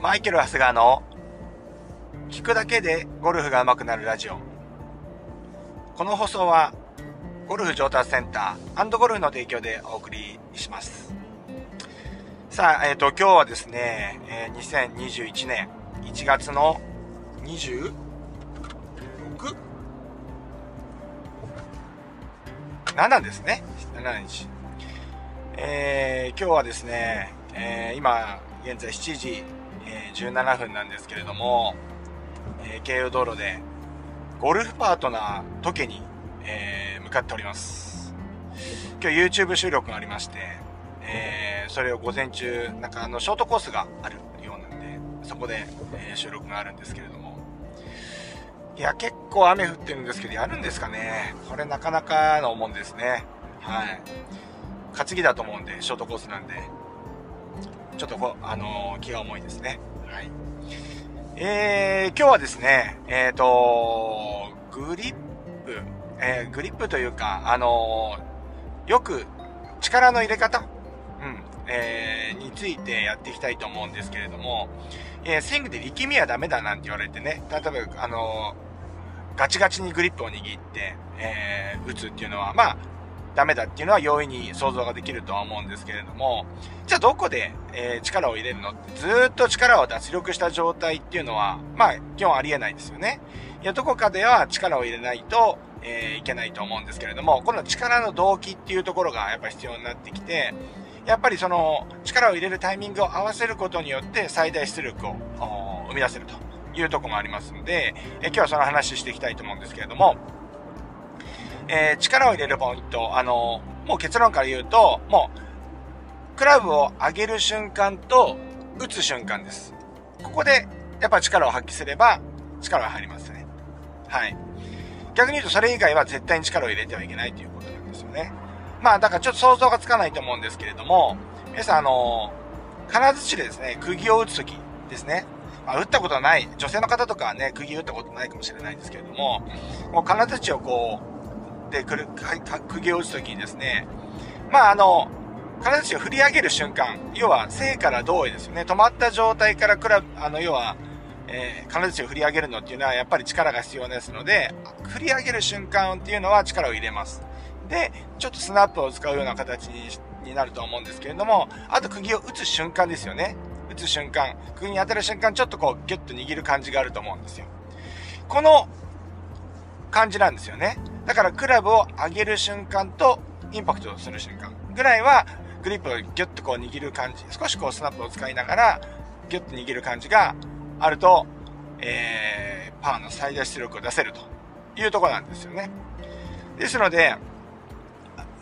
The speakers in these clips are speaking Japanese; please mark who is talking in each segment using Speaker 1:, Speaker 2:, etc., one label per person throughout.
Speaker 1: マイケル・ハスガーの聞くだけでゴルフが上手くなるラジオ。この放送はゴルフ上達センターゴルフの提供でお送りします。さあ、えっ、ー、と、今日はですね、えー、2021年1月の 26? 7ですね。7日。えー、今日はですね、えー、今、現在7時、え、17分なんですけれども、えー、京葉道路で、ゴルフパートナー、トケに、えー、向かっております。今日 YouTube 収録がありまして、え、それを午前中、なんかあの、ショートコースがあるようなんで、そこで、え、収録があるんですけれども、いや、結構雨降ってるんですけど、やるんですかね。これなかなかのもんですね。はい。担ぎだと思うんで、ショートコースなんで、ちょっとあのー、気が重いですね。はい。えー、今日はですね、えっ、ー、と、グリップ、えー、グリップというか、あのー、よく力の入れ方、うん、えー、についてやっていきたいと思うんですけれども、えー、スイングで力みはダメだなんて言われてね、例えば、あのー、ガチガチにグリップを握って、えー、打つっていうのは、まあ、ダメだっていうのは容易に想像ができるとは思うんですけれども、じゃあどこで、えー、力を入れるのってずっと力を脱力した状態っていうのは、まあ、基本ありえないですよね。いや、どこかでは力を入れないと、えー、いけないと思うんですけれども、この力の動機っていうところがやっぱ必要になってきて、やっぱりその力を入れるタイミングを合わせることによって最大出力を生み出せるというとこもありますので、え今日はその話していきたいと思うんですけれども、えー、力を入れるポイント、あの、もう結論から言うと、もう、クラブを上げる瞬間と、打つ瞬間です。ここで、やっぱ力を発揮すれば、力が入りますね。はい。逆に言うと、それ以外は絶対に力を入れてはいけないということなんですよね。まあ、だからちょっと想像がつかないと思うんですけれども、皆さん、あの、金槌でですね、釘を打つときですね。まあ、打ったことはない、女性の方とかはね、釘打ったことないかもしれないんですけれども、もう金槌をこう、ってくる、釘を打つときにですね、まああの、金槌を振り上げる瞬間、要は正から胴へですよね。止まった状態からクラブ、あの、要は、えー、金槌を振り上げるのっていうのはやっぱり力が必要ですので、振り上げる瞬間っていうのは力を入れます。で、ちょっとスナップを使うような形にになると思うんですけれども、あと釘を打つ瞬間ですよね。打つ瞬間、釘に当たる瞬間、ちょっとこう、ギュッと握る感じがあると思うんですよ。この感じなんですよね。だからクラブを上げる瞬間とインパクトする瞬間ぐらいはグリップをギュッとこう握る感じ、少しこうスナップを使いながらギュッと握る感じがあると、えー、パワーの最大出力を出せるというところなんですよね。ですので、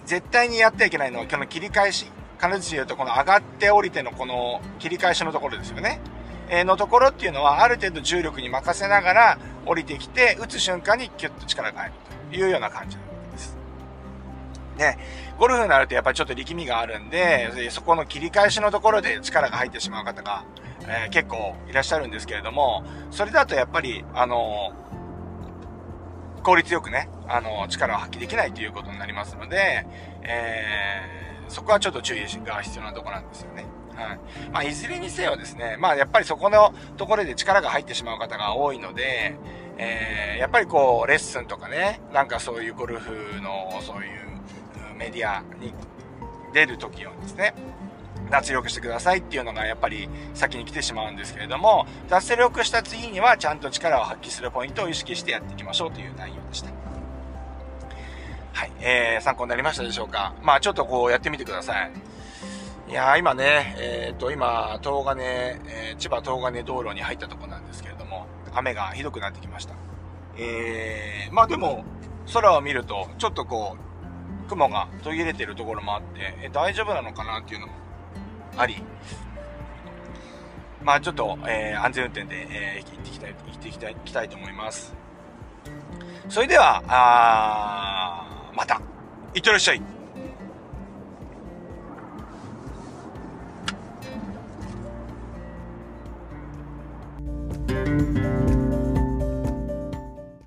Speaker 1: 絶対にやってはいけないのはこの切り返し。彼女で言うとこの上がって降りてのこの切り返しのところですよね。え、のところっていうのはある程度重力に任せながら降りてきて打つ瞬間にキュッと力が入ると。いうような感じです。ね、ゴルフになるとやっぱりちょっと力みがあるんで、そこの切り返しのところで力が入ってしまう方が、えー、結構いらっしゃるんですけれども、それだとやっぱり、あのー、効率よくね、あの、力を発揮できないということになりますので、えー、そこはちょっと注意が必要なところなんですよね。はい。まあ、いずれにせよですね、まあ、やっぱりそこのところで力が入ってしまう方が多いので、えー、やっぱりこう、レッスンとかね、なんかそういうゴルフの、そういうメディアに出るときをですね、脱力してくださいっていうのがやっぱり先に来てしまうんですけれども、脱力した次にはちゃんと力を発揮するポイントを意識してやっていきましょうという内容でした。はい、えー、参考になりましたでしょうか？まあちょっとこうやってみてください。いやー今ね、えっ、ー、と今、東金、えー、千葉東金道路に入ったとこなんですけれども、雨がひどくなってきました。えー、まあでも、空を見ると、ちょっとこう、雲が途切れてるところもあって、え大丈夫なのかなっていうのもあり、まあちょっと、えー、安全運転で、えー、行ってきたい、行ってきたい、行きたいと思います。それでは、あまた、いってらっしゃい。